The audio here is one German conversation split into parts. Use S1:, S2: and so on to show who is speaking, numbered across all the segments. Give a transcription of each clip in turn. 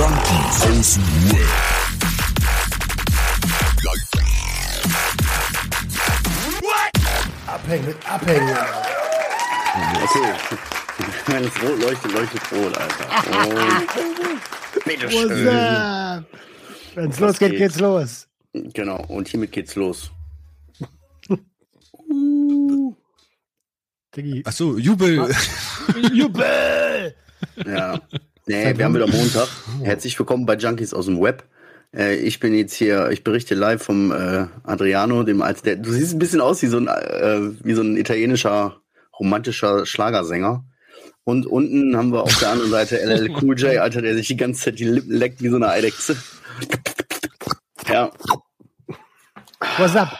S1: Junkies aus dem Web.
S2: Abhängen mit Abhängen.
S3: Okay. Wenn es rot leuchtet, leuchtet rot, Alter. Und bitteschön.
S2: Up? Wenn's losgeht,
S3: geht?
S2: geht's los.
S3: Genau, und hiermit geht's los.
S2: Diggi.
S4: Ach so, Jubel.
S2: Jubel!
S3: Ja. Nee, wir haben wieder Montag. Herzlich willkommen bei Junkies aus dem Web. Äh, ich bin jetzt hier, ich berichte live vom äh, Adriano, dem als der. Du siehst ein bisschen aus wie so ein, äh, wie so ein italienischer romantischer Schlagersänger. Und unten haben wir auf der anderen Seite LL Cool J, Alter, der sich die ganze Zeit die Lippen leckt wie so eine Eidechse. Ja,
S2: What's up?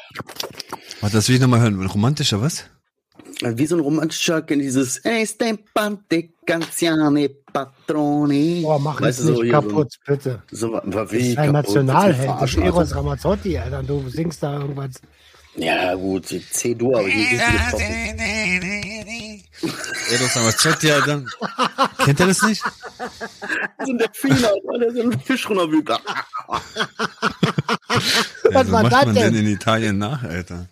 S4: Warte, das will ich nochmal hören. Romantischer was?
S3: Wie so ein romantischer, kennt dieses Este pante canzone patroni.
S2: Boah, mach
S3: Weißt
S2: das
S3: du, so
S2: nicht
S3: hier
S2: kaputt, bitte.
S3: So, so, war
S2: Das
S3: wie
S2: ist ein
S3: kaputt.
S2: Nationalheld. Das ist Eros. Ramazzotti, Alter. Du singst da irgendwas.
S3: Ja, gut, C-Dur ich nicht richtig getroffen.
S4: Eros Ramazzotti, Alter. Kennt ihr das nicht?
S3: So ein Delfin, Alter, der so einen Fisch runterwühlt.
S4: Ja,
S2: Was
S4: so
S2: war
S4: macht
S2: das
S4: man
S2: denn?
S4: denn in Italien nach, Alter?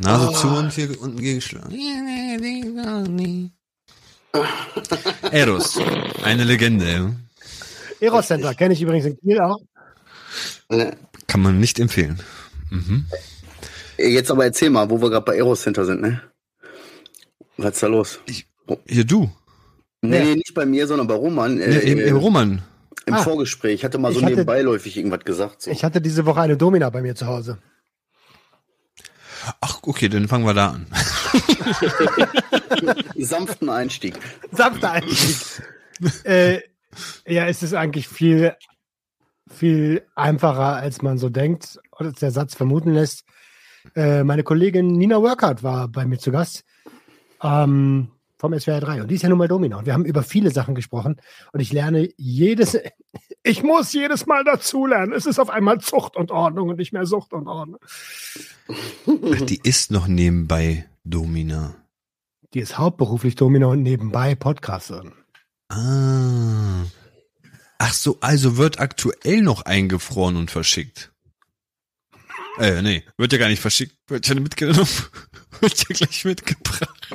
S4: Nase zu und hier unten gegenschlagen. Eros, eine Legende.
S2: Eros Center kenne ich übrigens in Kiel auch.
S4: Kann man nicht empfehlen. Mhm.
S3: Jetzt aber erzähl mal, wo wir gerade bei Eros Center sind, ne? Was ist da los?
S4: Hier du.
S3: Nee,
S2: Ja.
S3: nicht bei mir, sondern bei Roman. Äh,
S4: Ja, im, im
S3: äh,
S4: Roman.
S3: Im
S2: Ah.
S3: Vorgespräch. Ich hatte mal so
S2: Ich hatte-
S3: nebenbeiläufig irgendwas gesagt. So.
S2: Ich hatte diese Woche eine Domina bei mir zu Hause.
S4: Ach, okay, dann fangen wir da an.
S3: Sanften Einstieg.
S2: Sanfter Einstieg. äh, ja, es ist eigentlich viel, viel einfacher, als man so denkt, oder als der Satz vermuten lässt. Äh, meine Kollegin Nina Workhardt war bei mir zu Gast ähm, vom SWR 3 und die ist ja nun mal Domina. Und wir haben über viele Sachen gesprochen und ich lerne jedes, ich muss jedes Mal dazulernen. Es ist auf einmal Zucht und Ordnung und nicht mehr Sucht und Ordnung.
S4: Ach, die ist noch nebenbei Domina.
S2: Die ist hauptberuflich Domina und nebenbei Podcasterin.
S4: Ah. Ach so, also wird aktuell noch eingefroren und verschickt. Äh, nee, wird ja gar nicht verschickt, wird ja mitgenommen, wird ja gleich mitgebracht.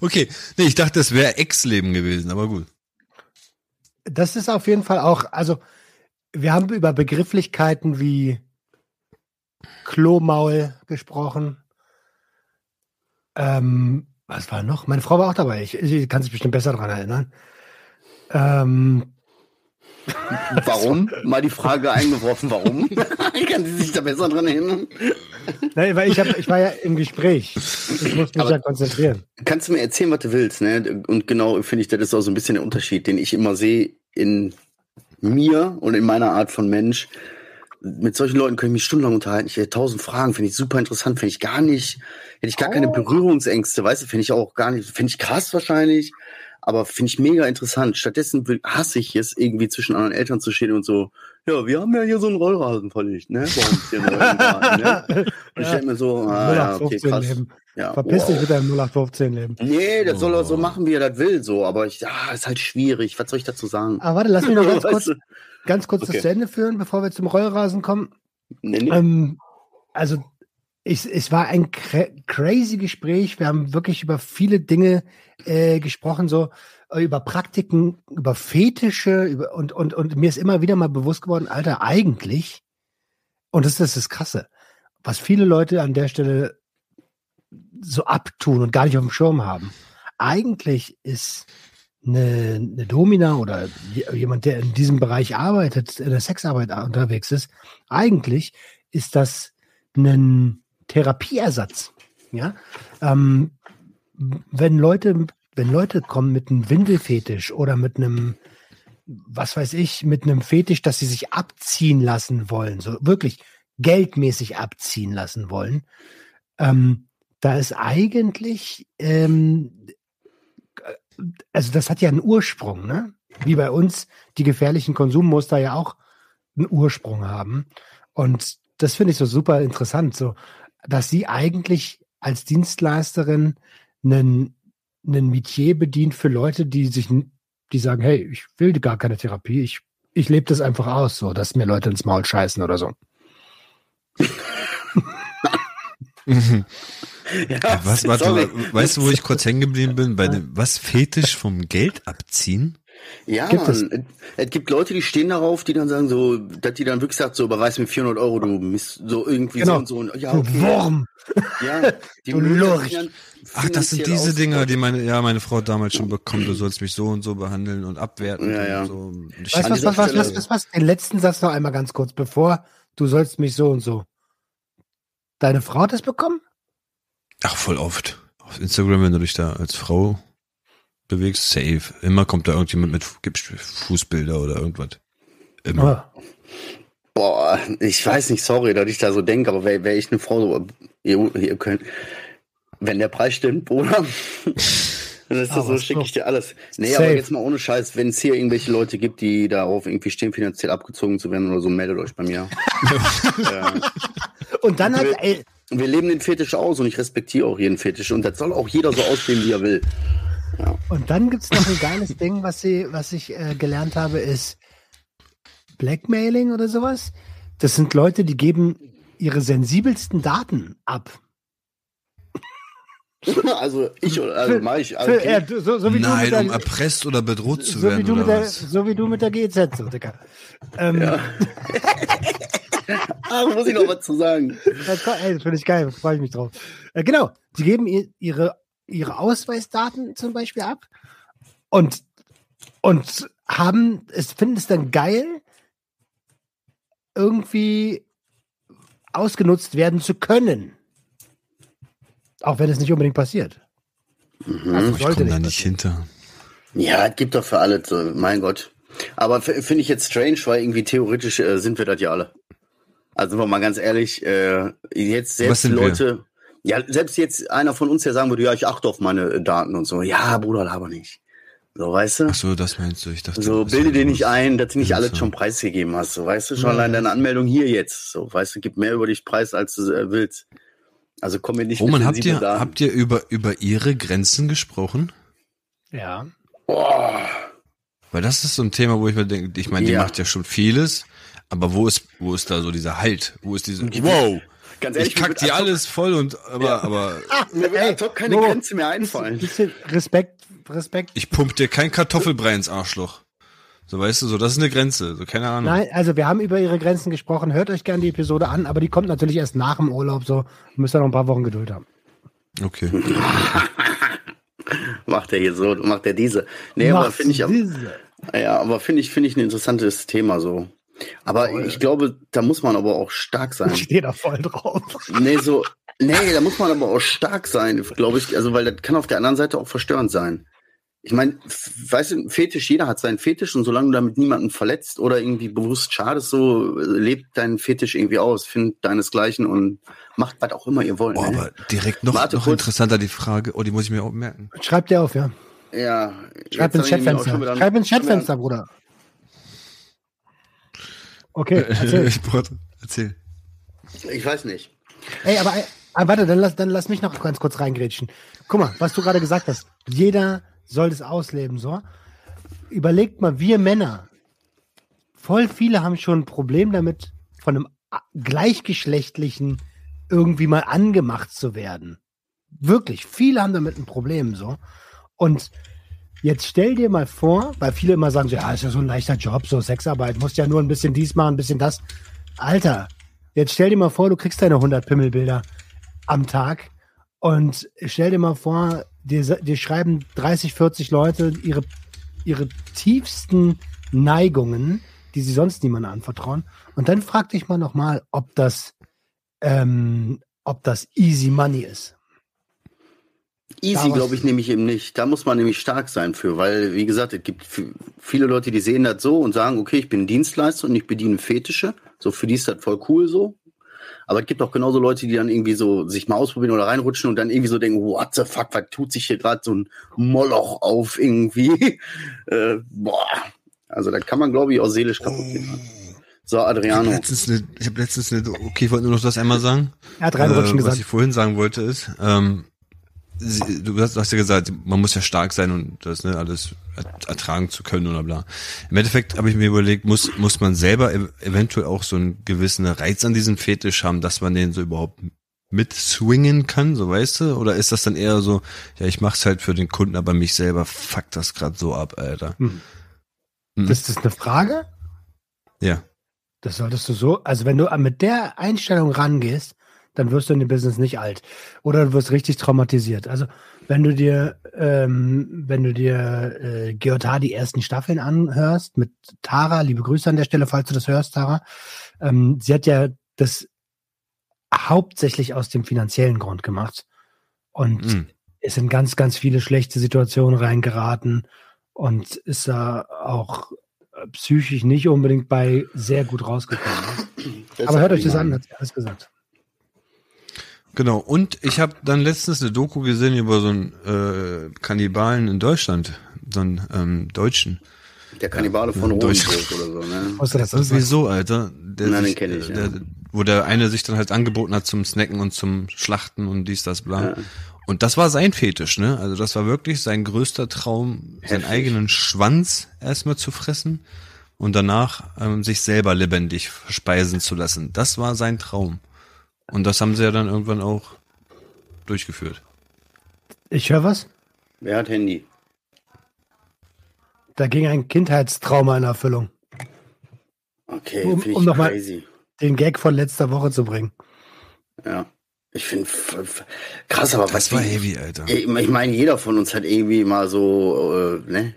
S4: Okay, nee, ich dachte, das wäre Ex-Leben gewesen, aber gut.
S2: Das ist auf jeden Fall auch, also wir haben über Begrifflichkeiten wie Klomaul gesprochen. Ähm, was war noch? Meine Frau war auch dabei. Ich, ich kann sich bestimmt besser daran erinnern. Ähm,
S3: Warum? Mal die Frage eingeworfen, warum? Kann sie sich da besser dran erinnern?
S2: nein, weil ich, hab, ich war ja im Gespräch. Ich muss mich
S3: Aber-
S2: ja konzentrieren.
S3: Kannst du mir erzählen, was du willst, ne? Und genau finde ich, das ist auch so ein bisschen der Unterschied, den ich immer sehe in mir und in meiner Art von Mensch. Mit solchen Leuten kann ich mich stundenlang unterhalten. Ich hätte tausend Fragen, finde ich super interessant, finde ich gar nicht, hätte ich gar keine Berührungsängste, weißt du, finde ich auch gar nicht, finde ich krass wahrscheinlich, aber finde ich mega interessant. Stattdessen hasse ich es, irgendwie zwischen anderen Eltern zu stehen und so, ja, wir haben ja hier so einen Rollrasen verlegt, ne? Bei uns hier im Garten, ne? Und ich denke mir so, ah, ja, okay,
S2: 0815
S3: krass.
S2: Leben.
S3: Ja,
S2: Verpiss
S3: wow.
S2: dich mit deinem 0815 Leben.
S3: Nee, das soll er
S4: Oh.
S3: so machen, wie er das will, so. Aber ich, ah, ist halt schwierig. Was soll ich dazu sagen?
S2: Aber warte, lass mich noch ganz kurz, ganz kurz
S3: Okay.
S2: das zu Ende führen, bevor wir zum Rollrasen kommen.
S3: Nee, nee.
S2: Ähm, also ich, es war ein cra crazy Gespräch. Wir haben wirklich über viele Dinge äh, gesprochen, so äh, über Praktiken, über Fetische, über, und, und, und mir ist immer wieder mal bewusst geworden, Alter, eigentlich, und das ist das Krasse, was viele Leute an der Stelle so abtun und gar nicht auf dem Schirm haben. Eigentlich ist eine, eine Domina oder je- jemand, der in diesem Bereich arbeitet, in der Sexarbeit unterwegs ist, eigentlich ist das ein Therapieersatz. Ja, ähm, wenn Leute, wenn Leute kommen mit einem Windelfetisch oder mit einem, was weiß ich, mit einem Fetisch, dass sie sich abziehen lassen wollen, so wirklich geldmäßig abziehen lassen wollen, ähm, da ist eigentlich, ähm, also das hat ja einen Ursprung, ne? Wie bei uns die gefährlichen Konsummuster ja auch einen Ursprung haben. Und das finde ich so super interessant, so, dass sie eigentlich als Dienstleisterin einen, einen Metier bedient für Leute, die sich, n- die sagen, hey, ich will gar keine Therapie, ich ich lebe das einfach aus, so, dass mir Leute ins Maul scheißen oder so.
S3: Ja,
S4: Was, warte,
S3: sorry.
S4: weißt du, wo ich kurz hängen geblieben bin? Bei dem, was Fetisch vom Geld abziehen?
S3: Ja,
S2: Gibt
S3: Mann. Es? es gibt Leute, die stehen darauf, die dann sagen so, dass die dann wirklich sagt, so, überweis mir 400 Euro, du Mist, so irgendwie
S2: Genau.
S3: so und so. Und, ja, okay.
S2: Wurm.
S3: Ja, die
S2: Du Lurch.
S4: Ach, das sind diese
S3: aus.
S4: Dinger, die meine, ja, meine Frau damals schon bekommen, du sollst mich so und so behandeln und abwerten
S3: Ja, ja.
S4: und so. Und ich-
S2: Weißt was, was, was, was, was, was? Den letzten Satz noch einmal ganz kurz, bevor du sollst mich so und so. Deine Frau hat das bekommen?
S4: Ach, voll oft. Auf Instagram, wenn du dich da als Frau bewegst, safe. Immer kommt da irgendjemand mit Fußbilder oder irgendwas. Immer.
S2: Ah.
S3: Boah, ich weiß nicht, sorry, dass ich da so denke, aber wäre wär ich eine Frau, so, ihr, ihr könnt, wenn der Preis stimmt, Bruder, dann ist das
S2: Aber
S3: so, schicke ich dir alles. Nee,
S2: Safe.
S3: aber jetzt mal ohne Scheiß, wenn es hier irgendwelche Leute gibt, die darauf irgendwie stehen, finanziell abgezogen zu werden oder so, meldet euch bei mir. ja.
S2: Und dann hat, ey,
S3: Wir leben den Fetisch aus und ich respektiere auch jeden Fetisch und das soll auch jeder so aussehen, wie er will.
S2: Und dann gibt's noch ein geiles Ding, was sie, was ich äh, gelernt habe, ist Blackmailing oder sowas. Das sind Leute, die geben ihre sensibelsten Daten ab.
S3: also ich oder also mach ich. Also,
S2: Für, äh, so, so wie du
S4: Nein,
S2: mit
S4: um
S2: der,
S4: erpresst oder bedroht zu
S2: so wie
S4: werden
S2: du
S4: oder
S2: mit der,
S4: was?
S2: so wie du mit der GZ, so, Digga. Ähm,
S3: Ja. ah, muss ich noch was zu sagen.
S2: Das, ey, das finde ich geil, freue ich mich drauf. Äh, genau, die geben ihr, ihre, ihre Ausweisdaten zum Beispiel ab und, und haben, es finden es dann geil, irgendwie ausgenutzt werden zu können. Auch wenn es nicht unbedingt passiert. Also
S4: Ich komme da
S2: nicht
S4: hinter.
S3: Ja, es gibt doch für alle so, mein Gott. Aber finde ich jetzt strange, weil irgendwie theoretisch äh, sind wir das ja alle. Also sind wir mal ganz ehrlich, äh, jetzt selbst? Leute, ja, selbst jetzt einer von uns, der sagen würde, ja, ich achte auf meine äh, Daten und so. Ja, Bruder, aber nicht. So, weißt du?
S4: Ach so, das meinst du. Ich dachte,
S3: So, bilde dir nicht ein, dass du nicht alles
S4: so.
S3: schon preisgegeben hast. So, weißt du, schon allein deine Anmeldung hier jetzt. So, weißt du, gib mehr über dich preis, als du äh, willst. Also komm mir nicht
S4: Roman,
S3: mit
S4: habt ihr,
S3: Daten.
S4: habt ihr über, über ihre Grenzen gesprochen?
S2: Ja.
S3: Boah.
S4: Weil das ist so ein Thema, wo ich mir denke, ich meine, die
S3: Ja.
S4: macht ja schon vieles, aber wo ist, wo ist da so dieser Halt? Wo ist diese, wow,
S3: Ganz
S4: ich die
S3: wird ad hoc-
S4: alles voll und, aber, aber
S3: Mir wird
S2: Ey,
S3: hoc keine
S2: Momo,
S3: Grenze mehr einfallen.
S2: Bisschen Respekt, Respekt.
S4: ich pump dir kein Kartoffelbrei ins Arschloch. So, weißt du, so, das ist eine Grenze, so, keine Ahnung.
S2: Nein, also wir haben über ihre Grenzen gesprochen. Hört euch gerne die Episode an, aber die kommt natürlich erst nach dem Urlaub, so müsst ihr noch ein paar Wochen Geduld haben.
S4: Okay.
S3: Macht er hier so, macht er diese. Nee, aber
S2: Mach's
S3: finde ich,
S2: diese.
S3: ja, aber finde ich, finde ich ein interessantes Thema so. Aber ich glaube, da muss man aber auch stark sein.
S2: Ich stehe da voll drauf.
S3: Nee, so, nee, da muss man aber auch stark sein, glaube ich. Also, weil das kann auf der anderen Seite auch verstörend sein. Ich meine, weißt du, Fetisch, jeder hat seinen Fetisch und solange du damit niemanden verletzt oder irgendwie bewusst schadest, so äh, lebt dein Fetisch irgendwie aus, find deinesgleichen und macht was auch immer ihr wollt.
S4: Oh,
S3: ne?
S4: aber direkt noch,
S3: Warte
S4: noch
S3: kurz.
S4: interessanter die Frage, oh, die muss ich mir auch merken.
S2: Schreibt dir auf, ja.
S3: Ja.
S2: Schreib ins Chatfenster. Schreib ins Chatfenster, Bruder. Okay, erzähl.
S4: ich brauche, erzähl.
S3: Ich weiß nicht.
S2: Ey, aber äh, ah, warte, dann lass, dann lass mich noch ganz kurz reingrätschen. Guck mal, was du gerade gesagt hast. Jeder soll das ausleben, so. Überlegt mal, wir Männer, voll viele haben schon ein Problem damit, von einem gleichgeschlechtlichen irgendwie mal angemacht zu werden. Wirklich, viele haben damit ein Problem, so. Und jetzt stell dir mal vor, weil viele immer sagen, so, ja, ist ja so ein leichter Job, so Sexarbeit, musst ja nur ein bisschen dies machen, ein bisschen das. Alter, jetzt stell dir mal vor, du kriegst deine 100 Pimmelbilder am Tag und stell dir mal vor, dir, dir schreiben 30, 40 Leute ihre, ihre tiefsten Neigungen, die sie sonst niemandem anvertrauen. Und dann frag dich mal nochmal, ob das, ähm, ob das easy money ist.
S3: Easy, glaube ich, nämlich eben nicht. Da muss man nämlich stark sein für, weil, wie gesagt, es gibt viele Leute, die sehen das so und sagen, okay, ich bin Dienstleister und ich bediene Fetische. So, für die ist das voll cool so. Aber es gibt auch genauso Leute, die dann irgendwie so sich mal ausprobieren oder reinrutschen und dann irgendwie so denken, what the fuck, was tut sich hier gerade so ein Moloch auf irgendwie? äh, boah. Also da kann man, glaube ich, auch seelisch kaputt gehen. So,
S4: Ich habe
S3: Adriano.
S4: letztens eine, ich habe letztens eine, okay, ich wollte nur noch das einmal sagen.
S2: Er hat reinrutschen
S4: äh, Was
S2: gesagt.
S4: ich vorhin sagen wollte ist, ähm, du hast, du hast ja gesagt, man muss ja stark sein und das ne, alles er- ertragen zu können oder bla. Im Endeffekt habe ich mir überlegt, muss muss man selber ev eventuell auch so einen gewissen Reiz an diesem Fetisch haben, dass man den so überhaupt mit swingen kann, so weißt du? Oder ist das dann eher so, ja, ich mach's halt für den Kunden, aber mich selber fuckt das gerade so ab, Alter.
S2: Hm. Das ist eine Frage.
S4: Ja.
S2: Das solltest du so, also wenn du mit der Einstellung rangehst, dann wirst du in dem Business nicht alt. Oder du wirst richtig traumatisiert. Also wenn du dir, ähm, wenn du dir äh, GOT die ersten Staffeln anhörst mit Tara, liebe Grüße an der Stelle, falls du das hörst, Tara, ähm, sie hat ja das hauptsächlich aus dem finanziellen Grund gemacht. Und
S4: Mhm.
S2: ist in ganz, ganz viele schlechte Situationen reingeraten und ist da auch äh, psychisch nicht unbedingt bei sehr gut rausgekommen.
S3: Das
S2: Aber hört euch das an, hat sie alles gesagt.
S4: Genau, und ich habe dann letztens eine Doku gesehen über so einen äh, Kannibalen in Deutschland, so einen ähm, Deutschen.
S3: Der Kannibale von
S4: Ja.
S3: Rosenburg oder so, ne?
S2: Wusste, dass das
S4: Irgendwie so, Alter. Der
S3: Nein,
S4: sich,
S3: den kenn ich,
S4: der,
S3: ja.
S4: Wo der eine sich dann halt angeboten hat zum Snacken und zum Schlachten und dies, das, bla.
S3: Ja.
S4: Und das war sein Fetisch, ne? Also das war wirklich sein größter Traum, seinen
S3: Heftig.
S4: eigenen Schwanz erstmal zu fressen und danach ähm, sich selber lebendig verspeisen zu lassen. Das war sein Traum. Und das haben sie ja dann irgendwann auch durchgeführt.
S2: Ich höre was.
S3: Wer hat Handy?
S2: Da ging ein Kindheitstrauma in Erfüllung.
S3: Okay,
S2: Um-
S3: finde ich
S2: um noch mal-
S3: crazy.
S2: Den Gag von letzter Woche zu bringen.
S3: Ja. Ich finde krass, aber
S4: Das
S3: was
S4: war
S3: wie-
S4: heavy, Alter.
S3: Ich ich meine, jeder von uns hat irgendwie mal so, äh, ne,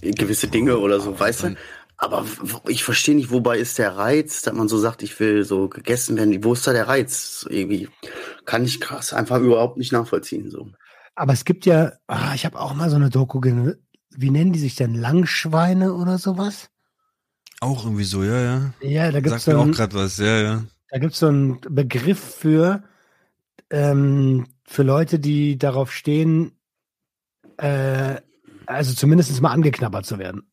S3: gewisse Dinge oder so, weißt du? Aber ich verstehe nicht, wobei ist der Reiz, dass man so sagt, ich will so gegessen werden. Wo ist da der Reiz? Irgendwie kann ich krass einfach überhaupt nicht nachvollziehen. So.
S2: Aber es gibt ja, ah, ich habe auch mal so eine Doku Wie nennen die sich denn? Langschweine oder sowas?
S4: Auch irgendwie so, ja, ja.
S2: Ja, da gibt's
S4: Sagt mir
S2: so
S4: auch gerade was, ja, ja.
S2: da gibt's so einen Begriff für, ähm, für Leute, die darauf stehen, äh, also zumindest mal angeknabbert zu werden.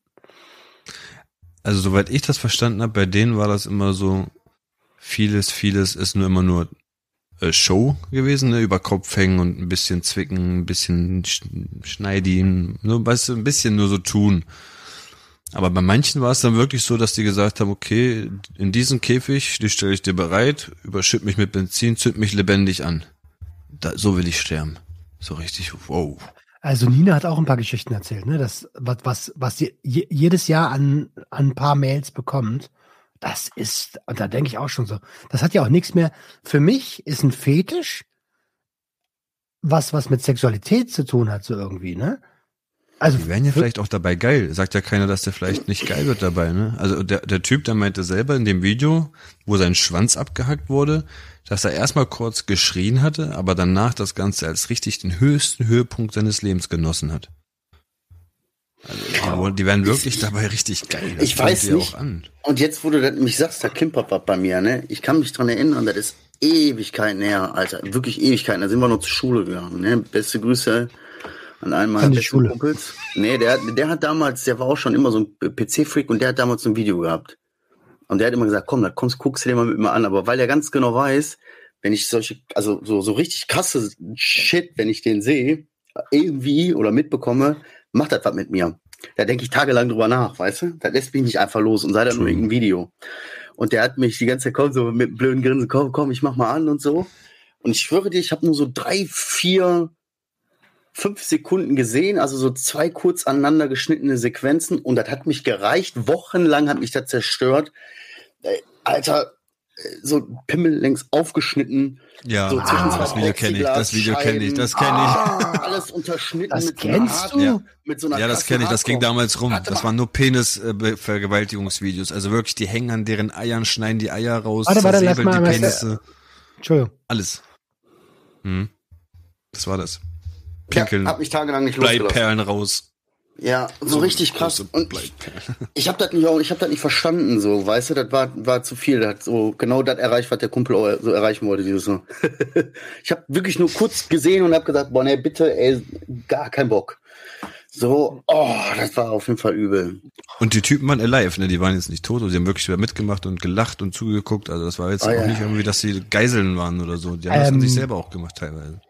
S4: Also soweit ich das verstanden habe, bei denen war das immer so, vieles, vieles ist nur immer nur äh, Show gewesen, ne? über Kopf hängen und ein bisschen zwicken, ein bisschen sch schneiden, nur weißt du, ein bisschen nur so tun. Aber bei manchen war es dann wirklich so, dass die gesagt haben, okay, in diesen Käfig, die stelle ich dir bereit, überschütt mich mit Benzin, zünd mich lebendig an. Da, so will ich sterben. So richtig, wow.
S2: Also Nina hat auch ein paar Geschichten erzählt, ne? Das, was, was, was sie je, jedes Jahr an, an ein paar Mails bekommt, das ist, und da denke ich auch schon so, das hat ja auch nichts mehr. Für mich ist ein Fetisch was, was mit Sexualität zu tun hat, so irgendwie, ne? Also
S4: Die wären ja vielleicht auch dabei geil. Sagt ja keiner, dass der vielleicht nicht geil wird dabei, ne? Also der, der Typ, der meinte selber in dem Video, wo sein Schwanz abgehackt wurde, dass er erstmal kurz geschrien hatte, aber danach das Ganze als richtig den höchsten Höhepunkt seines Lebens genossen hat. Also, die, wären wirklich dabei richtig geil. Das
S3: Ich weiß nicht.
S4: Auch an.
S3: Und jetzt, wo du das mich sagst, da klimpert was bei mir, ne? Ich kann mich dran erinnern, das ist Ewigkeiten her, Alter. Wirklich Ewigkeiten. Da sind wir noch zur Schule gegangen, ne? Beste Grüße an einen meiner besten
S2: Schule.
S3: Kumpels. Nee, der, der hat damals, der war auch schon immer so ein PC-Freak und der hat damals so ein Video gehabt. Und der hat immer gesagt, komm, da kommst, guckst du dir mal mit mir an. Aber weil er ganz genau weiß, wenn ich solche, also so, so richtig krasse Shit, wenn ich den sehe, irgendwie oder mitbekomme, macht das was mit mir. Da denke ich tagelang drüber nach, weißt du? Das lässt mich nicht einfach los und sei da nur irgendein Video. Und der hat mich die ganze Zeit komm, so mit einem blöden Grinsen, komm, komm, ich mach mal an und so. Und ich schwöre dir, ich habe nur so drei, vier, fünf Sekunden gesehen, also so zwei kurz aneinander geschnittene Sequenzen und das hat mich gereicht. Wochenlang hat mich das zerstört. Äh, Alter, äh, so Pimmel längs aufgeschnitten.
S4: Ja,
S3: so zwischen zwei
S4: das Video kenne ich, das Video kenne ich, das kenne ich.
S3: Ah, alles unterschnitten
S2: Das
S3: mit so einer
S2: kennst
S3: Art-
S2: du?
S4: Ja.
S3: Mit so einer
S4: Ja, das kenne ich, das ging damals rum.
S3: Warte
S4: Das
S3: mal.
S4: waren nur Penis-Vergewaltigungsvideos. Also wirklich, die hängen an deren Eiern, schneiden die Eier raus,
S2: Warte, warte, lass mal
S4: die Penisse.
S2: Entschuldigung.
S4: Alles. Hm. Das war das.
S3: Ja,
S4: Pinkeln,
S3: hab mich tagelang nicht losgelassen.
S4: Bleibperlen raus.
S3: Ja, so richtig krass. Und ich, ich habe das nicht, auch- ich habe das nicht verstanden, so, weißt du, das war, war zu viel. Das hat so genau das erreicht, was der Kumpel auch so erreichen wollte. Dieses so. ich habe wirklich nur kurz gesehen und habe gesagt, boah, nee, bitte, ey, gar kein Bock. So, oh, das war auf jeden Fall übel.
S4: Und die Typen waren alive, ne? Die waren jetzt nicht tot, die haben wirklich wieder mitgemacht und gelacht und zugeguckt. Also das war jetzt
S3: Ah,
S4: auch
S3: ja.
S4: nicht irgendwie, dass sie Geiseln waren oder so. Die haben das an
S2: Ähm,
S4: sich selber auch gemacht teilweise.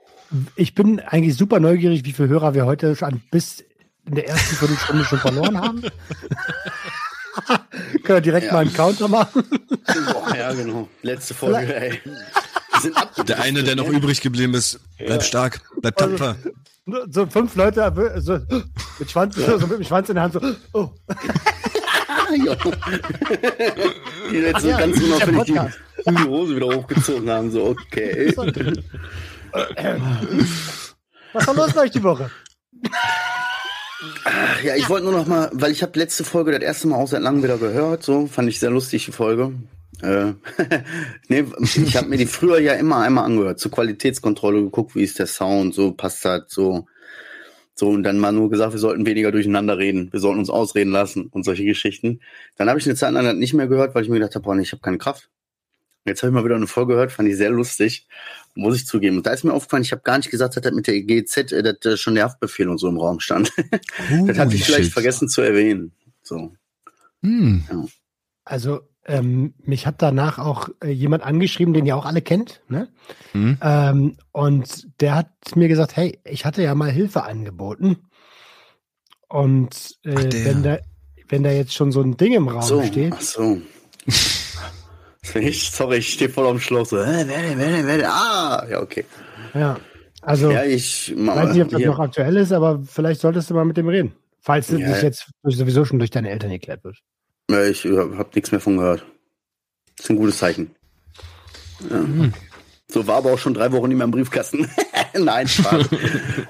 S2: Ich bin eigentlich super neugierig, wie viele Hörer wir heute schon bis in der ersten Viertelstunde schon verloren haben. Können wir direkt
S3: Ja.
S2: mal einen Counter machen?
S3: Boah, ja, genau. Letzte Folge, ey. Wir sind ab
S4: Der eine, der noch übrig geblieben ist, bleib stark, bleib tapfer.
S2: So fünf Leute so, mit, Schwanz, so mit dem Schwanz in der Hand so, oh,
S3: Ja. Die jetzt so
S2: ja,
S3: ganz unauffällig die, die Hose wieder hochgezogen haben. So, okay.
S2: was war los bei euch die Woche?
S3: Ja, ich wollte nur noch mal, weil ich habe letzte Folge das erste Mal auch seit langem wieder gehört. So, fand ich sehr lustig, die Folge. Äh, nee, ich habe mir die früher ja immer einmal angehört, zur Qualitätskontrolle geguckt, wie ist der Sound, so passt das, so. So, und dann mal nur gesagt, wir sollten weniger durcheinander reden, wir sollten uns ausreden lassen und solche Geschichten. Dann habe ich eine Zeit lang nicht mehr gehört, weil ich mir gedacht habe, ich habe keine Kraft. Jetzt habe ich mal wieder eine Folge gehört, fand ich sehr lustig, muss ich zugeben. Und da ist mir aufgefallen, ich habe gar nicht gesagt, dass das mit der GZ, äh, dass äh, schon der Haftbefehl und so im Raum stand. das hatte ich vielleicht vergessen zu erwähnen. So.
S4: Hm.
S2: Also, ähm, mich hat danach auch äh, jemand angeschrieben, den ihr auch alle kennt, ne?
S4: Hm?
S2: Ähm, und der hat mir gesagt, hey, ich hatte ja mal Hilfe angeboten. Und äh,
S4: Ach,
S2: wenn da wenn da jetzt schon so ein Ding im Raum
S3: So,
S2: steht,
S3: ach so. Ich, sorry, ich stehe voll am Schloss. So, äh, wer denn, wer denn, wer denn? Ah, ja, okay.
S2: ja. Also,
S3: Ja, ich
S2: weiß nicht, ob das
S3: hier.
S2: noch aktuell ist, aber vielleicht solltest du mal mit dem reden. Falls das
S3: Ja.
S2: jetzt sowieso schon durch deine Eltern geklärt wird.
S3: Ja, ich habe nichts mehr von gehört. Das ist ein gutes Zeichen. Ja.
S2: Hm.
S3: So war aber auch schon drei Wochen nicht mehr im Briefkasten. Nein, Spaß.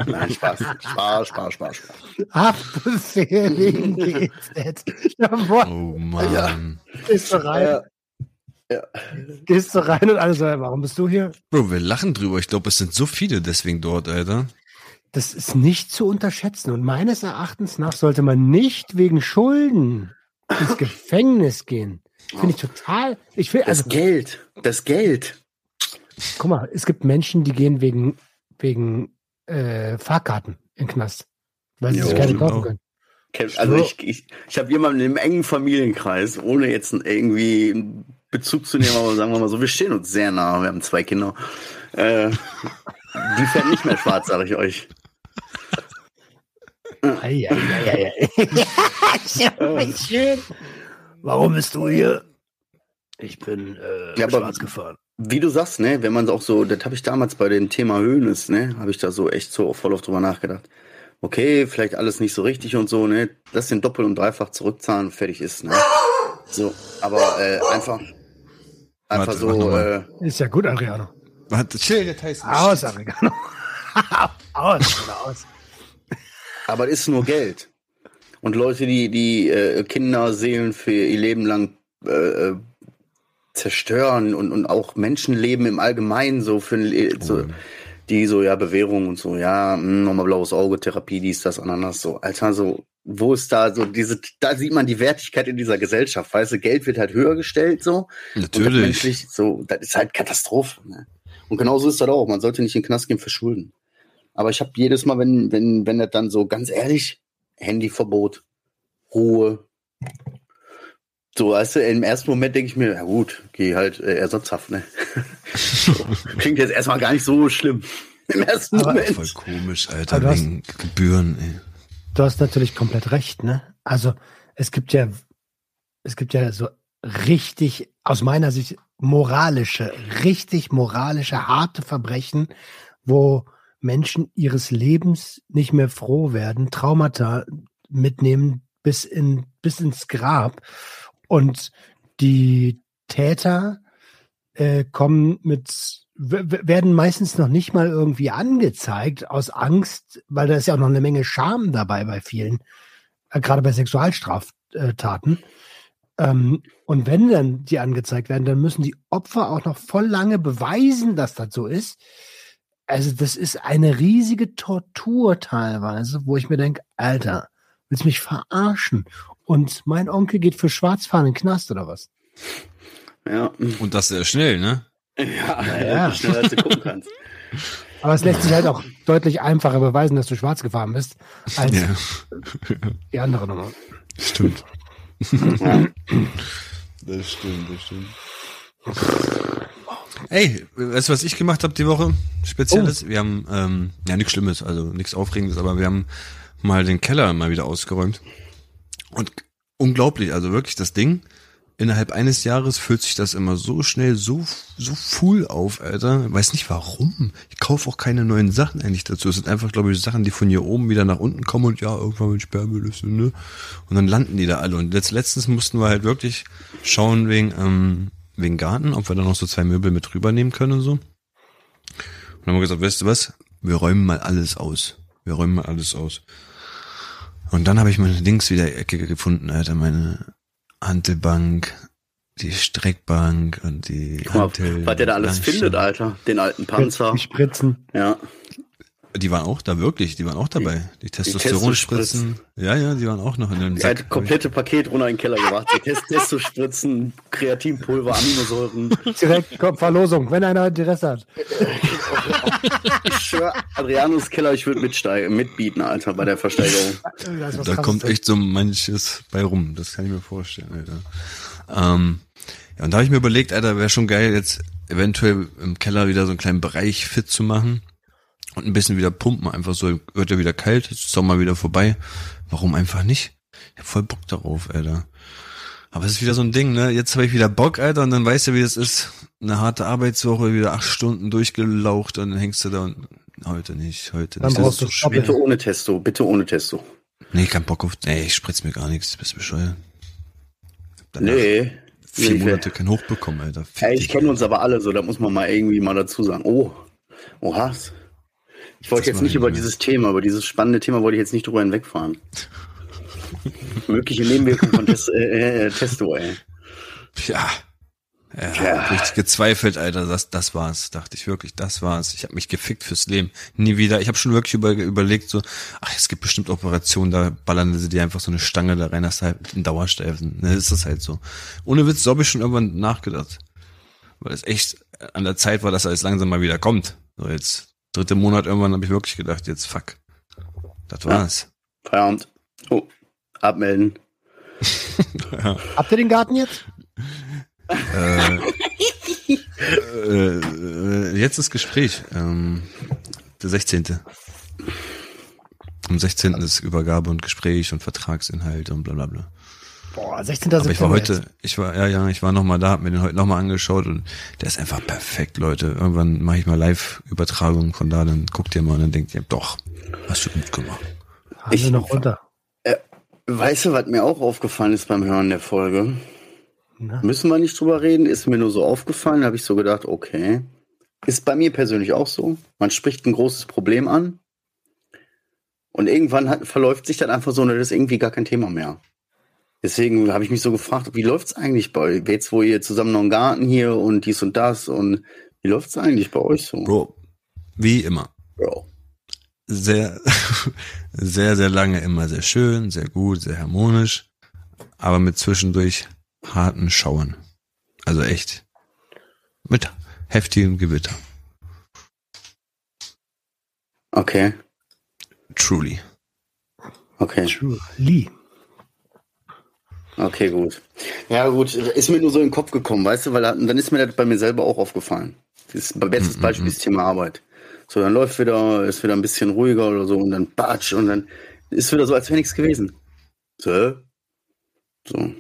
S3: Nein, Spaß. Spaß, Spaß, Spaß, Spaß.
S2: Haftbefehl wegen GZ. Jawohl,
S4: Oh Mann.
S2: gehst du rein,
S3: Ja.
S2: gehst du rein und alle so, warum bist du hier?
S4: Bro, wir lachen drüber. Ich glaube, es sind so viele deswegen dort, Alter.
S2: Das ist nicht zu unterschätzen. Und meines Erachtens nach sollte man nicht wegen Schulden ins Gefängnis gehen. Finde ich total. Ich will,
S3: Das
S2: also,
S3: Geld. Das Geld.
S2: guck mal, es gibt Menschen, die gehen wegen, wegen äh, Fahrkarten in den Knast. Weil sie
S3: Jo,
S2: sich keine
S4: stimmt
S2: kaufen
S4: auch.
S2: können.
S3: Also
S2: So.
S3: ich, ich, ich habe jemanden im engen Familienkreis, ohne jetzt irgendwie Bezug zu nehmen, aber sagen wir mal so, wir stehen uns sehr nah, wir haben zwei Kinder. Äh, die fährt nicht mehr schwarz, sage ich euch.
S2: Ei, ei, ei, ei, ei. ja, schön. Warum bist du hier? Ich bin äh,
S3: Ja,
S2: schwarz gefahren.
S3: Wie du sagst, ne, wenn man auch so, das habe ich damals bei dem Thema Höhnes, ne, habe ich da so echt so voll oft drüber nachgedacht. Okay, vielleicht alles nicht so richtig und so, ne, lass den doppelt und dreifach zurückzahlen, fertig ist, ne. So, aber äh, einfach, einfach
S4: Warte,
S3: so, äh,
S2: Ist ja gut, Adriano.
S4: Warte, chill, der Tyson.
S2: Aus, Adriano. aus, oder aus.
S3: Aber es ist nur Geld. Und Leute, die die äh, Kinderseelen für ihr Leben lang äh, äh, zerstören und, und auch Menschenleben im Allgemeinen so für Le- so, die so, ja, Bewährung und so, ja, mh, nochmal blaues Auge, Therapie, dies, das, ananas, so. Alter, so, wo ist da so diese, da sieht man die Wertigkeit in dieser Gesellschaft, weißt du, Geld wird halt höher gestellt, so. Das
S4: Natürlich.
S3: menschlich, so, das ist halt Katastrophe. Ne? Und genauso ist das auch. Man sollte nicht in den Knast gehen für Schulden. Aber ich habe jedes Mal, wenn, wenn, wenn das dann so, ganz ehrlich, Handyverbot, Ruhe. So, weißt du, im ersten Moment denke ich mir, ja gut, geh halt äh, Ersatzhaft, ne? so, klingt jetzt erstmal gar nicht so schlimm. Im ersten
S2: Aber
S3: Moment.
S4: Voll komisch, Alter, wegen Gebühren, ey.
S2: Du hast natürlich komplett recht, ne? Also es gibt ja, es gibt ja so richtig, aus meiner Sicht, moralische, richtig moralische, harte Verbrechen, wo Menschen ihres Lebens nicht mehr froh werden, Traumata mitnehmen bis in, bis ins Grab. Und die Täter äh, kommen mit, werden meistens noch nicht mal irgendwie angezeigt aus Angst, weil da ist ja auch noch eine Menge Scham dabei bei vielen, äh, gerade bei Sexualstraftaten. Ähm, und wenn dann die angezeigt werden, dann müssen die Opfer auch noch voll lange beweisen, dass das so ist. Also das ist eine riesige Tortur teilweise, wo ich mir denke, Alter, willst du mich verarschen? Und mein Onkel geht für Schwarzfahren in den Knast oder was?
S3: Ja,
S4: Und das sehr schnell, ne?
S3: Ja,
S2: ja.
S3: schneller als du gucken kannst.
S2: Aber es lässt sich halt auch deutlich einfacher beweisen, dass du schwarz gefahren bist, als
S4: Ja,
S2: die andere Nummer.
S4: stimmt.
S3: Ja.
S4: Das stimmt, das stimmt. Ey, weißt du, was ich gemacht habe die Woche? Spezielles? Wir haben, ähm, ja, nichts Schlimmes, also nichts Aufregendes, aber wir haben mal den Keller mal wieder ausgeräumt. Und unglaublich, also wirklich das Ding, innerhalb eines Jahres füllt sich das immer so schnell, so, so full auf, Alter. Weiß nicht warum. Ich kaufe auch keine neuen Sachen eigentlich dazu. Es sind einfach, glaube ich, Sachen, die von hier oben wieder nach unten kommen und ja, irgendwann mit Sperrmüll ist, ne? Und dann landen die da alle. Und letzt, letztens mussten wir halt wirklich schauen wegen, ähm, wegen Garten, ob wir da noch so zwei Möbel mit rübernehmen können und so. Und dann haben wir gesagt, weißt du was? Wir räumen mal alles aus. Wir räumen mal alles aus. Und dann habe ich meine Dings wieder Ecke gefunden, Alter, meine Hantelbank, die Streckbank und die
S3: Guck mal,
S4: Hantel.
S3: was der da alles
S4: Langstange.
S3: findet, Alter. Den alten Panzer.
S2: Die Spritzen.
S3: Ja.
S4: Die waren auch da, wirklich, die waren auch dabei. Die Testosteronspritzen. Ja, ja, die waren auch noch in dem
S3: Er hat komplette Paket runter in den Keller gebracht. Die Test Testo-Spritzen, Kreatinpulver, Aminosäuren.
S2: Direkt kommt Verlosung, wenn einer Interesse hat.
S3: Ich schwör, Adrianus Keller, ich würde mitsteigen, mitbieten, Alter, bei der Versteigerung.
S4: Da kommt echt so manches bei rum, das kann ich mir vorstellen, Alter. Ähm, ja, und da habe ich mir überlegt, Alter, wäre schon geil, jetzt eventuell im Keller wieder so einen kleinen Bereich fit zu machen und ein bisschen wieder pumpen, einfach so, wird ja wieder kalt, ist Sommer wieder vorbei. Warum einfach nicht? Ich hab voll Bock darauf, Alter. Aber es ist wieder so ein Ding, ne? Jetzt habe ich wieder Bock, Alter, und dann weißt du, wie es ist. Eine harte Arbeitswoche, wieder acht Stunden durchgelaucht und dann hängst du da und heute nicht, heute
S2: Dann
S4: nicht. Das
S2: brauchst
S4: ist so.
S3: Bitte ohne Testo, bitte ohne Testo.
S4: Nee, kein Bock auf. Nee, ich spritz mir gar nichts. Bist du bescheuert? Danach
S3: Nee.
S4: Vier
S3: Nee,
S4: Monate kein Hoch bekommen, Alter. Fick
S3: ich kenne uns aber alle so, da muss man mal irgendwie mal dazu sagen. Oh, oha. Ich wollte jetzt nicht
S4: ich
S3: über dieses Thema, über dieses spannende Thema wollte ich jetzt nicht drüber hinwegfahren. Mögliche Nebenwirkungen von Test, äh, äh, Testo, ey.
S4: Ja. Ja,
S3: Tja.
S4: richtig gezweifelt, Alter. Das, das war's, dachte ich wirklich. Das war's. Ich habe mich gefickt fürs Leben. Nie wieder. Ich habe schon wirklich über, überlegt, so, ach, es gibt bestimmt Operationen, da ballern sie dir einfach so eine Stange da rein, hast halt einen Dauerstreifen. Ne, ist das halt so. Ohne Witz, so habe ich schon irgendwann nachgedacht. Weil es echt an der Zeit war, dass er jetzt langsam mal wieder kommt. So jetzt, dritte Monat irgendwann habe ich wirklich gedacht, jetzt fuck. Das war's.
S3: Feierabend. Oh, abmelden.
S2: Habt ihr den Garten jetzt?
S4: äh, äh, äh, jetzt das Gespräch. Ähm, der 16. Am 16. ist Übergabe und Gespräch und Vertragsinhalt und bla bla bla.
S2: Boah, 16.
S4: Aber ich war heute,
S2: jetzt.
S4: ich war, ja, ja, ich war noch mal da, hab mir den heute noch mal angeschaut und der ist einfach perfekt, Leute. Irgendwann mache ich mal Live-Übertragung von da, dann guckt ihr mal und dann denkt ihr, doch, hast du gut gemacht.
S2: Haben
S3: Ich-
S2: noch runter.
S3: Weißt du, was mir auch aufgefallen ist beim Hören der Folge?
S2: Na?
S3: Müssen wir nicht drüber reden, ist mir nur so aufgefallen, habe ich so gedacht, okay. Ist bei mir persönlich auch so. Man spricht ein großes Problem an und irgendwann hat, verläuft sich dann einfach so, und das ist irgendwie gar kein Thema mehr. Deswegen habe ich mich so gefragt, wie läuft's eigentlich bei euch? Jetzt, wo ihr zusammen noch einen Garten hier und dies und das und wie läuft's eigentlich bei euch so?
S4: Bro, wie immer.
S3: Bro.
S4: sehr, sehr, sehr lange immer sehr schön, sehr gut, sehr harmonisch, aber mit zwischendurch harten Schauern. Also echt. Mit heftigem Gewitter.
S3: Okay,
S4: Truly.
S3: okay.
S2: True.
S3: Okay, gut. Ja, gut, ist mir nur so in den Kopf gekommen, weißt du, weil dann ist mir das bei mir selber auch aufgefallen. Das bestes
S4: Mhm,
S3: Beispiel ist Thema Arbeit. So, dann läuft wieder, ist wieder ein bisschen ruhiger oder so und dann batsch und dann ist wieder so, als wäre nichts gewesen. So. So.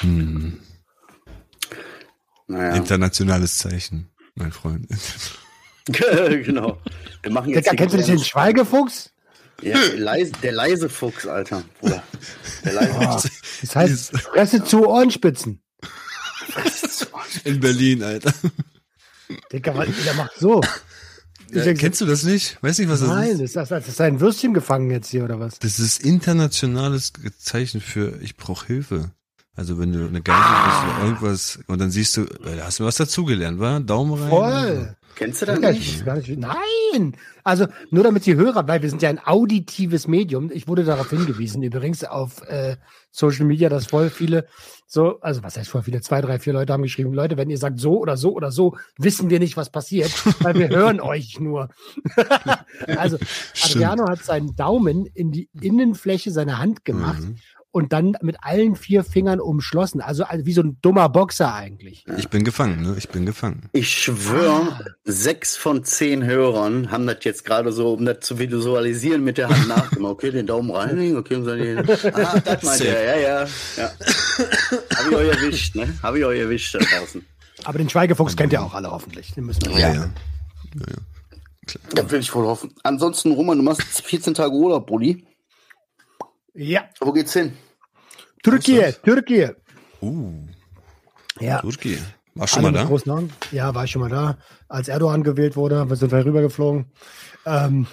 S4: Hm.
S3: Naja.
S4: Internationales Zeichen, mein Freund.
S3: genau. Wir machen jetzt
S2: Digga, kennst du den Schweigefuchs?
S3: Ja, der, leise, der leise Fuchs, Alter. Bruder. Der leise
S2: Boah, das heißt, Fresse zu Ohrenspitzen.
S4: In Berlin, Alter.
S2: Digga, was, der macht so.
S4: Ja,
S2: denk-
S4: kennst du das nicht? Weiß nicht, was das
S2: Nein,
S4: ist?
S2: ist das, das ist ein Würstchen gefangen jetzt hier, oder was?
S4: Das ist internationales Zeichen für ich brauche Hilfe. Also wenn du eine Geige bist oder irgendwas und dann siehst du, äh, da hast du was dazugelernt, wa? Daumen rein.
S2: Voll.
S3: Kennst du das nicht?
S2: nicht, nein! Also, nur damit die Hörer, weil wir sind ja ein auditives Medium. Ich wurde darauf hingewiesen, übrigens auf äh, Social Media, dass voll viele so, also was heißt voll viele, zwei, drei, vier Leute haben geschrieben, Leute, wenn ihr sagt so oder so oder so, wissen wir nicht, was passiert, weil wir hören euch nur. also,
S4: Stimmt.
S2: Adriano hat seinen Daumen in die Innenfläche seiner Hand gemacht
S4: Mhm.
S2: Und dann mit allen vier Fingern umschlossen. Also, also wie so ein dummer Boxer eigentlich.
S4: Ich bin gefangen, ne? Ich bin gefangen.
S3: Ich schwöre, sechs von zehn Hörern haben das jetzt gerade so, um das zu visualisieren, mit der Hand nachgemacht. Okay, den Daumen reinlegen, okay, den. Ah, das meint er, ja, ja. ja. Hab ich euch erwischt, ne? Hab ich euch erwischt da draußen.
S2: Aber den Schweigefuchs kennt ihr auch alle hoffentlich. Den müssen wir
S4: Ja,
S3: Ja.
S4: ja.
S3: Das will ich wohl hoffen. Ansonsten, Roman, du machst 14 Tage Urlaub, Brudi.
S2: ja.
S3: Wo geht's hin?
S2: Türkei, Türkei.
S4: Uh,
S2: Ja.
S4: Turkey. War schon
S2: Alle
S4: mal da?
S2: Ja, war ich schon mal da. Als Erdogan gewählt wurde, wir sind wir rübergeflogen. Ähm,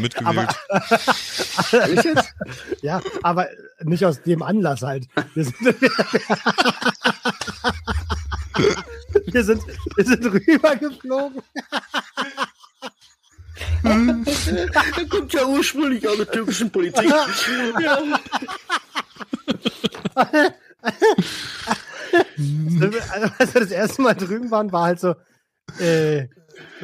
S4: Mitgewählt.
S3: Ich jetzt?
S2: ja, aber nicht aus dem Anlass halt. Wir sind, wir sind, wir sind rübergeflogen.
S3: Der kommt ja ursprünglich aus der türkischen Politik. ja.
S2: Als wir das erste Mal drüben waren, war halt so, äh,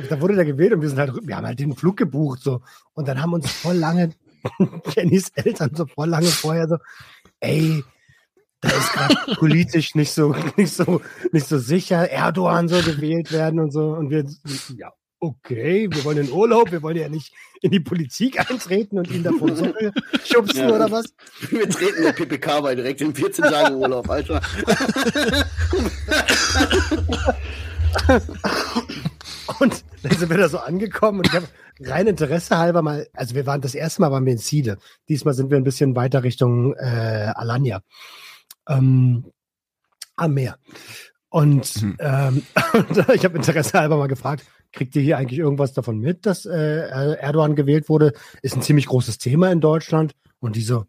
S2: da wurde der gewählt und wir sind halt, wir haben halt den Flug gebucht so. Und dann haben uns voll lange, Jennys Eltern so voll lange vorher so, ey, da ist gerade politisch nicht so, nicht so, nicht so sicher, Erdogan soll gewählt werden und so. Und wir, ja, okay, wir wollen in Urlaub, wir wollen ja nicht in die Politik eintreten und ihn davon so schubsen
S3: Ja.
S2: oder was.
S3: Wir treten der PPK bei direkt in 14 Tagen Urlaub, Alter.
S2: Und dann sind wir da so angekommen und ich habe rein Interesse halber mal, also wir waren das erste Mal waren wir in Siede. Diesmal sind wir ein bisschen weiter Richtung äh, Alanya. Ähm, am Meer. Und,
S4: Mhm.
S2: ähm, und ich habe Interesse halber mal gefragt, kriegt ihr hier eigentlich irgendwas davon mit, dass äh, Erdogan gewählt wurde? Ist ein ziemlich großes Thema in Deutschland. Und die so,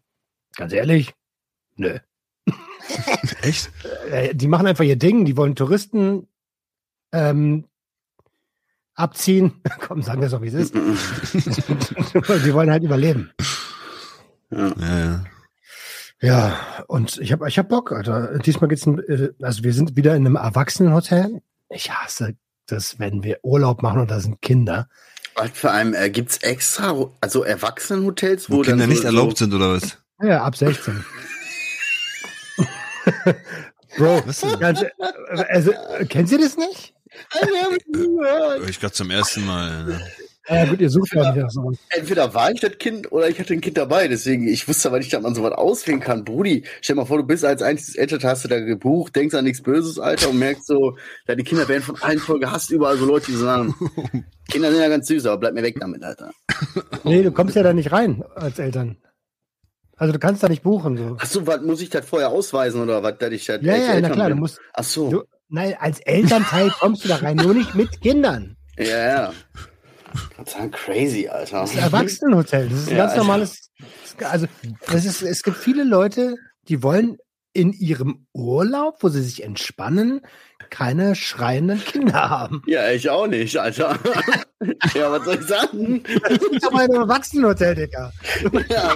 S2: ganz ehrlich, nö.
S4: Echt?
S2: Äh, die machen einfach ihr Ding, die wollen Touristen ähm, abziehen. Komm, sagen wir es auch, wie es ist. die wollen halt überleben.
S4: Ja, ja.
S2: Ja, und ich habe ich hab Bock, Alter. Diesmal geht's, ein, äh, also wir sind wieder in einem Erwachsenenhotel. Ich hasse das, wenn wir Urlaub machen und da sind Kinder.
S3: Und vor allem äh, gibt's extra, also Erwachsenenhotels, wo,
S4: Wo Kinder
S3: dann
S4: nicht
S3: so,
S4: erlaubt
S3: so,
S4: sind, oder was?
S2: Ja, ab 16. Bro, ganz, äh, also, kennt ihr das nicht?
S4: Ich gerade zum ersten Mal. Ne?
S2: Ja, gut, ihr sucht ja nicht nach sowas.
S3: Entweder war ich das Kind oder ich hatte ein Kind dabei, deswegen, ich wusste aber nicht, dass man sowas auswählen kann. Brudi, stell dir mal vor, du bist als einziges Eltern, hast du da gebucht, denkst an nichts Böses, Alter, und merkst so, deine Kinder werden von allen voll gehasst, überall so Leute, die sagen, Kinder sind ja ganz süß, aber bleib mir weg damit, Alter.
S2: Nee, du kommst ja da nicht rein als Eltern. Also du kannst da nicht buchen. So.
S3: Ach so, was, muss ich das vorher ausweisen oder was, dass ich das
S2: Ja, ja, na klar, du
S3: bin?
S2: musst.
S3: Ach so,
S2: Du, nein, als Elternteil kommst du da rein, nur nicht mit Kindern.
S3: ja, ja. Total crazy, Alter.
S2: Das ist ein Erwachsenenhotel. Das ist ein
S3: Ja,
S2: ganz
S3: Alter.
S2: normales. Also, das ist, es gibt viele Leute, die wollen in ihrem Urlaub, wo sie sich entspannen, keine schreienden Kinder haben.
S3: Ja, ich auch nicht, Alter. ja, was soll ich sagen?
S2: Das ist aber ein Erwachsenenhotel, Digga.
S3: ja,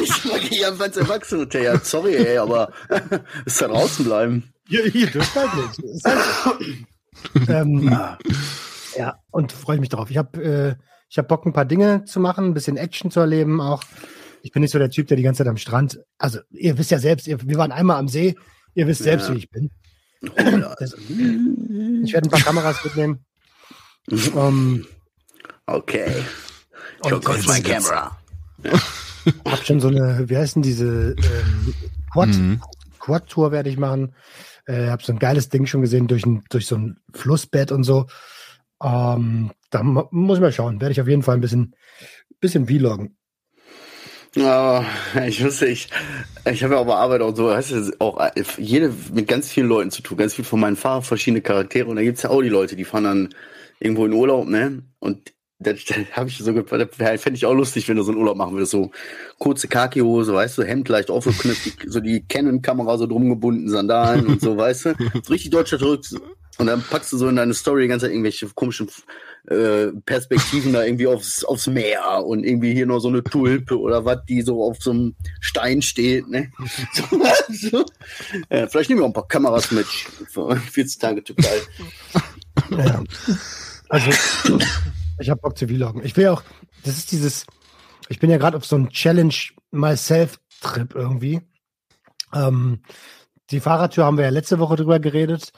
S3: ich mag ich einfach ins Erwachsenenhotel. Ja, sorry, ey, aber ist da draußen bleiben.
S2: Hier, hier dürft halt nicht. Ist halt ähm, ja, und freue ich mich drauf. Ich habe äh, ich hab Bock, ein paar Dinge zu machen, ein bisschen Action zu erleben auch. Ich bin nicht so der Typ, der die ganze Zeit am Strand. Also, ihr wisst ja selbst, ihr, wir waren einmal am See. Ihr wisst selbst,
S3: Ja.
S2: wie ich bin. Das, ich werde ein paar Kameras mitnehmen. Ähm,
S3: Okay. Here goes my camera.
S2: hab schon so eine, wie heißen diese ähm, Quad,
S4: Mhm.
S2: Quad-Tour werde ich machen. Äh, hab so ein geiles Ding schon gesehen durch, ein, durch so ein Flussbett und so. Ähm, da mu- muss ich mal schauen. Werde ich auf jeden Fall ein bisschen, bisschen vloggen.
S3: Ja, ich wusste, ich, ich habe ja auch bei Arbeit auch so, heißt es auch äh, jede mit ganz vielen Leuten zu tun, ganz viel von meinen Fahrern, verschiedene Charaktere und da gibt's ja auch die Leute, die fahren dann irgendwo in Urlaub, ne? Und das, habe ich so gefragt, fände ich auch lustig, wenn du so einen Urlaub machen würdest, so kurze Khaki-Hose, weißt du, Hemd leicht aufgeknüpft, so die Canon-Kamera so drum gebunden, Sandalen und so, weißt du, so richtig deutscher Drück. Und dann packst du so in deine Story die ganze Zeit irgendwelche komischen äh, Perspektiven da irgendwie aufs, aufs Meer und irgendwie hier noch so eine Tulpe oder was, die so auf so einem Stein steht, ne? So, so. Ja, vielleicht nehmen wir auch ein paar Kameras mit. für 14 Tage Türkei.
S2: Ja. Also, ich habe Bock zu vloggen. Ich will auch, das ist dieses, ich bin ja gerade auf so einem Challenge Myself Trip irgendwie. Ähm, die Fahrradtür haben wir ja letzte Woche drüber geredet.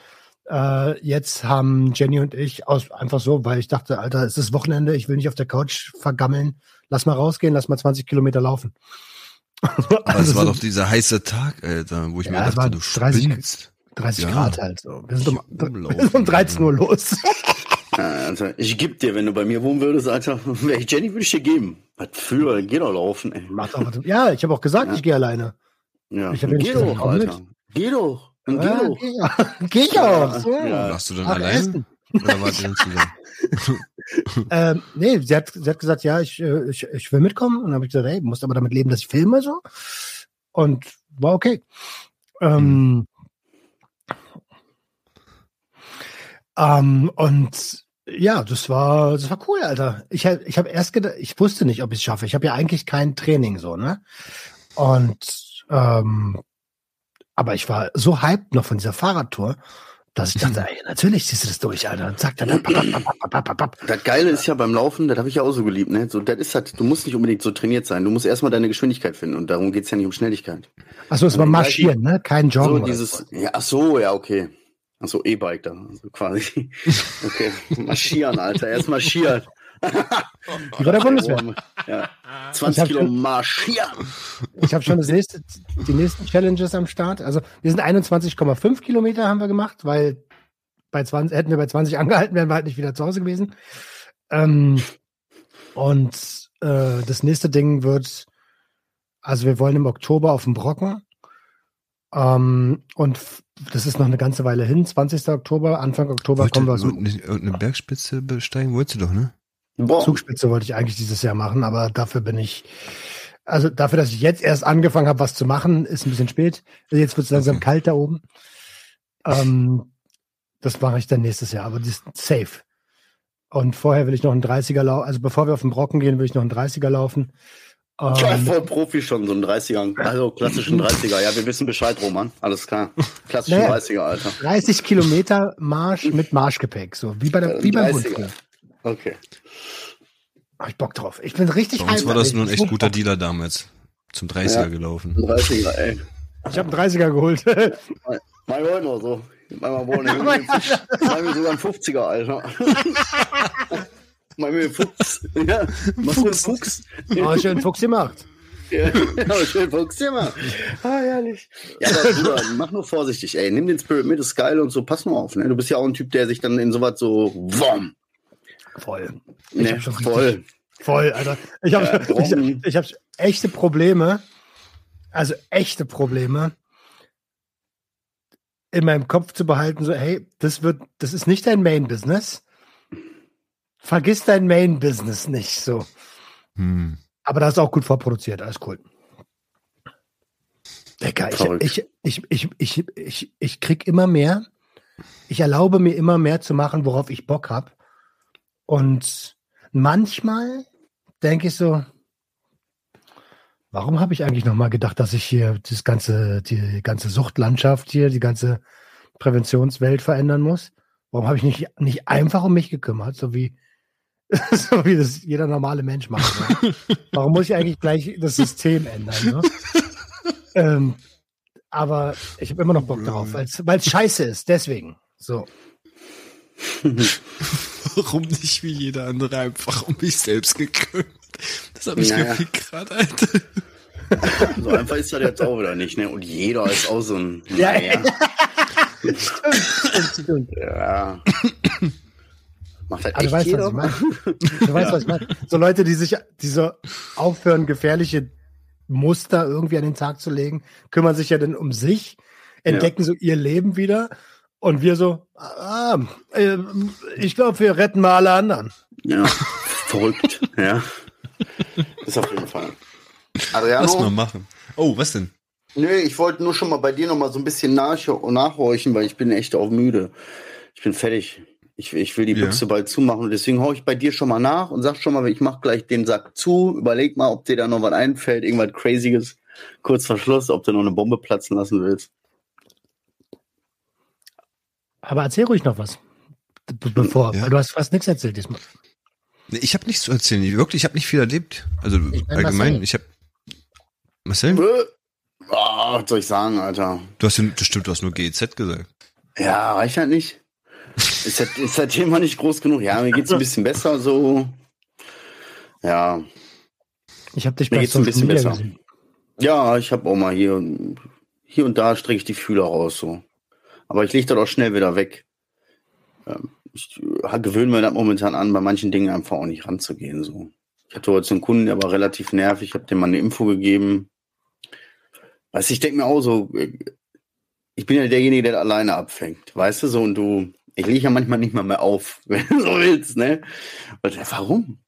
S2: Äh, jetzt haben Jenny und ich aus einfach so, weil ich dachte, Alter, es ist Wochenende, ich will nicht auf der Couch vergammeln. Lass mal rausgehen, lass mal 20 Kilometer laufen.
S4: Aber es
S2: Also
S4: war doch dieser heiße Tag, Alter, wo ich
S2: Ja,
S4: mir dachte, du
S2: 30
S4: spinnst.
S2: 30
S4: Ja.
S2: Grad halt so. Wir sind um, wir sind um 13 Uhr los.
S3: Alter, ich geb dir, wenn du bei mir wohnen würdest, Alter. Jenny, würde ich dir geben. Was für? Geh doch laufen, ey.
S2: Macht auch, ja, ich habe auch gesagt,
S3: Ja.
S2: ich gehe alleine.
S3: Ja.
S2: Ich hab
S3: geh
S2: gesagt,
S3: doch, Alter. Geh doch. Dann geh doch.
S2: Geh, ja. geh ich auch. So.
S3: Ja.
S4: Warst du dann
S2: Ach,
S4: allein?
S2: Essen.
S4: Oder wart ihr dann zusammen?
S2: Ähm, nee, sie hat, sie hat gesagt, ja, ich, äh, ich, ich will mitkommen. Und dann habe ich gesagt, hey, musst aber damit leben, dass ich filme so. Und war okay. Ähm, ähm, und ja, das war, das war cool, Alter. Ich, ich habe erst gedacht, ich wusste nicht, ob ich es schaffe. Ich habe ja eigentlich kein Training so, ne? Und ähm, aber ich war so hyped noch von dieser Fahrradtour, dass ich dachte, ey, natürlich ziehst du das durch, Alter. Und zack, dann, papp, papp, papp, papp, papp.
S3: Das Geile ist ja beim Laufen, das habe ich ja auch so geliebt, ne? So, das ist halt, du musst nicht unbedingt so trainiert sein. Du musst erstmal deine Geschwindigkeit finden und darum geht's ja nicht um Schnelligkeit.
S2: Achso, es war marschieren, ne? Kein Joggen.
S3: So dieses, ja, ach so, ja, okay. Ach so, E-Bike da, also quasi. Okay, marschieren, Alter, erst marschieren.
S2: Wie bei der Bundeswehr.
S3: Ja.
S2: Ich
S3: 20
S2: hab
S3: Kilo
S2: schon-
S3: marschieren.
S2: Ich habe schon das nächste, die nächsten Challenges am Start. Also wir sind 21,5 Kilometer haben wir gemacht, weil bei 20, hätten wir bei 20 angehalten, wären wir halt nicht wieder zu Hause gewesen. Ähm, und äh, das nächste Ding wird, also wir wollen im Oktober auf den Brocken. Ähm, und das ist noch eine ganze Weile hin, 20. Oktober, Anfang Oktober
S4: Wollte
S2: kommen wir so.
S4: irgendeine Bergspitze besteigen? Wolltest du doch, ne?
S3: Boah.
S2: Zugspitze wollte ich eigentlich dieses Jahr machen, aber dafür bin ich, also dafür, dass ich jetzt erst angefangen habe, was zu machen, ist ein bisschen spät. Jetzt wird es langsam kalt da oben. Ähm, das mache ich dann nächstes Jahr, aber das ist safe. Und vorher will ich noch einen 30er laufen, also bevor wir auf den Brocken gehen, will ich noch einen 30er laufen.
S3: Ja,
S2: Ähm,
S3: voll Profi schon, so ein 30er. Also klassischen 30er. Ja, wir wissen Bescheid, Roman. Alles klar. Klassischen
S2: Naja.
S3: 30er, Alter.
S2: 30 Kilometer Marsch mit Marschgepäck, so wie bei der, wie beim Bund.
S3: 30er. Okay.
S2: Hab ich Bock drauf. Ich bin richtig
S4: Bei uns war das ein
S2: Ich
S4: echt guter. Dealer damals. Zum 30er
S3: Ja.
S4: gelaufen.
S3: Ein 30er, ey.
S2: Ich habe einen 30er geholt.
S3: Mein heute noch so. Einmal wohnen. Mir sogar ein 50er, Alter. Mach mir einen Fuchs. Ja, machst du einen Fuchs?
S2: oh, schön Fuchs gemacht.
S3: Ja, aber schön Fuchs immer. Ah, herrlich. Ja, aber Bruder, mach nur vorsichtig, ey. Nimm den Spirit mit, ist geil und so, pass nur auf, ne? Du bist ja auch ein Typ, der sich dann in sowas so, wom,
S2: Voll. Ich
S3: ne?
S2: hab schon
S3: Voll.
S2: Voll, Alter. Ich habe
S3: Ja,
S2: ich, ich hab echte Probleme, also echte Probleme, in meinem Kopf zu behalten, so, hey, das wird, das ist nicht dein Main-Business. Vergiss dein Main-Business nicht, so.
S4: Hm.
S2: Aber das ist auch gut vorproduziert, alles cool. Lecker, ich, ich, ich, ich, ich, ich, ich krieg immer mehr. Ich erlaube mir immer mehr zu machen, worauf ich Bock habe. Und manchmal denke ich so, warum habe ich eigentlich noch mal gedacht, dass ich hier das ganze, die ganze Suchtlandschaft hier, die ganze Präventionswelt verändern muss? Warum habe ich nicht, nicht einfach um mich gekümmert, so wie, so wie das jeder normale Mensch macht? Ne? Warum muss ich eigentlich gleich das System ändern? Ne? ähm, aber ich habe immer noch Bock darauf, weil es scheiße ist, deswegen. So.
S4: Warum nicht wie jeder andere einfach um mich selbst gekümmert? Das habe ich
S3: Naja.
S4: gefickt gerade, Alter.
S3: So einfach ist das jetzt auch wieder nicht, ne? Und jeder ist auch so ein,
S2: Ja.
S3: naja,
S2: Stimmt, stimmt.
S3: ja. Macht halt echt
S2: du weißt, was
S3: jeder.
S2: ich meine. Du weißt, was ich meine. So Leute, die sich, die so aufhören, gefährliche Muster irgendwie an den Tag zu legen, kümmern sich ja dann um sich, entdecken so ihr Leben wieder. Und wir so, ah, äh, ich glaube, wir retten mal alle anderen.
S3: Ja, verrückt, ja. Ist auf jeden Fall.
S4: Lass mal
S3: Adriano,
S4: machen. Oh, was denn?
S3: nö, ich wollte nur schon mal bei dir noch mal so ein bisschen nach, nachhorchen, weil ich bin echt auch müde. Ich bin fertig. Ich, ich will die
S4: Ja.
S3: Büchse bald zumachen und deswegen hau ich bei dir schon mal nach und sag schon mal, ich mach gleich den Sack zu. Überleg mal, ob dir da noch was einfällt, irgendwas Crazyes. Kurz vor Schluss, ob du noch eine Bombe platzen lassen willst.
S2: Aber erzähl ruhig noch was. Be bevor,
S4: Ja.
S2: weil du hast fast nichts erzählt diesmal.
S4: Nee, ich habe nichts zu erzählen. Ich- Wirklich, ich habe nicht viel erlebt. Also
S2: Ich mein
S4: allgemein,
S2: Marcel.
S4: ich habe Marcel?
S3: Oh, was soll ich sagen, Alter?
S4: Du hast ja, das stimmt, du hast nur GEZ gesagt.
S3: Ja, reicht halt nicht. Ist das, ist das Thema nicht groß genug? Ja, mir geht's ein bisschen besser, so. Ja,
S2: Ich habe dich
S3: Mir geht's ein bisschen besser.
S2: gesehen.
S3: ja, ich habe auch mal hier, hier und da strecke ich die Fühler raus, so. Aber ich lege das auch schnell wieder weg. Ähm, Ich äh, gewöhne mir das momentan an, bei manchen Dingen einfach auch nicht ranzugehen, so. Ich hatte heute so einen Kunden, der war relativ nervig, ich habe dem mal eine Info gegeben. Weißt du, ich denke mir auch so, äh, ich bin ja derjenige, der alleine abfängt, weißt du, so, und du, ich lege ja manchmal nicht mal mehr auf, wenn du so willst, ne? Und warum?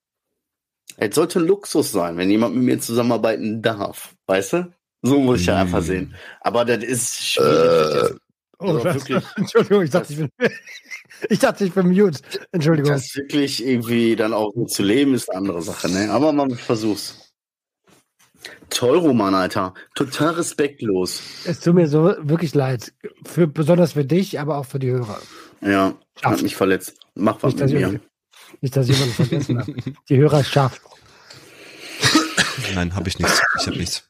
S3: Es sollte ein Luxus sein, wenn jemand mit mir zusammenarbeiten darf, weißt du? So muss ich ja einfach sehen. Aber das ist schwierig.
S2: Oh,
S3: Also
S2: was?
S3: wirklich.
S2: Entschuldigung, ich dachte, ich bin, ich dachte, ich bin mute. Entschuldigung.
S3: das wirklich irgendwie dann auch so zu leben, ist eine andere Sache, ne? Aber man versuch's. Toll, Roman, Alter. Total respektlos.
S2: Es tut mir so wirklich leid. Für, besonders für dich, aber auch für die Hörer.
S3: Ja,
S2: Scharf.
S3: hat mich verletzt. Mach was
S2: Nicht,
S3: mit mir.
S2: ich, nicht, dass ich jemanden vergessen habe. Die Hörer ist scharf.
S4: Nein, habe ich nichts. Ich habe nichts.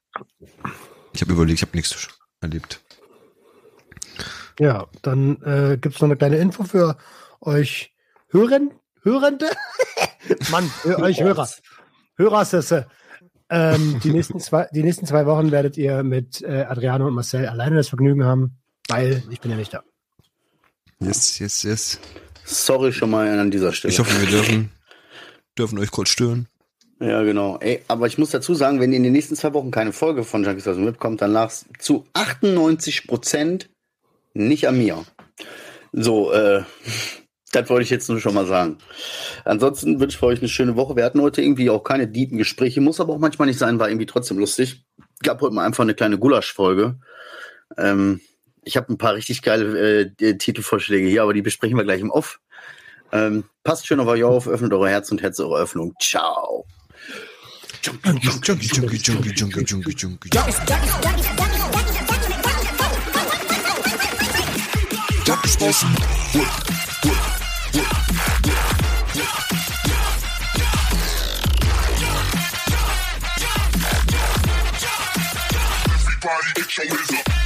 S4: Ich habe überlegt, ich habe nichts erlebt.
S2: Ja, dann äh, gibt es noch eine kleine Info für euch Hören, Hörende. Mann, euch Hörer. Hörersesse. Ähm, die, nächsten zwei, die nächsten zwei Wochen werdet ihr mit äh, Adriano und Marcel alleine das Vergnügen haben, weil ich bin ja nicht da.
S4: Yes, yes, yes.
S3: Sorry schon mal an dieser Stelle.
S4: Ich hoffe, wir dürfen, dürfen euch kurz stören.
S3: Ja, genau. Ey, aber ich muss dazu sagen, wenn in den nächsten zwei Wochen keine Folge von Junkies aus dem Web kommt, dann lag es zu 98 Prozent nicht an mir. So, äh, das wollte ich jetzt nur schon mal sagen. Ansonsten wünsche ich euch eine schöne Woche. Wir hatten heute irgendwie auch keine deepen Gespräche, muss aber auch manchmal nicht sein, war irgendwie trotzdem lustig. Gab heute mal einfach eine kleine Gulasch-Folge. Ähm, ich habe ein paar richtig geile äh, Titelvorschläge hier, aber die besprechen wir gleich im Off. Ähm, passt schön auf euch auf, öffnet eure Herz und Herz eure Öffnung. Ciao.
S4: Junkie, junkie, junkie, junkie, junkie, junkie, junkie. I'm responsible. Work, work, work.
S1: Everybody, get your hands up.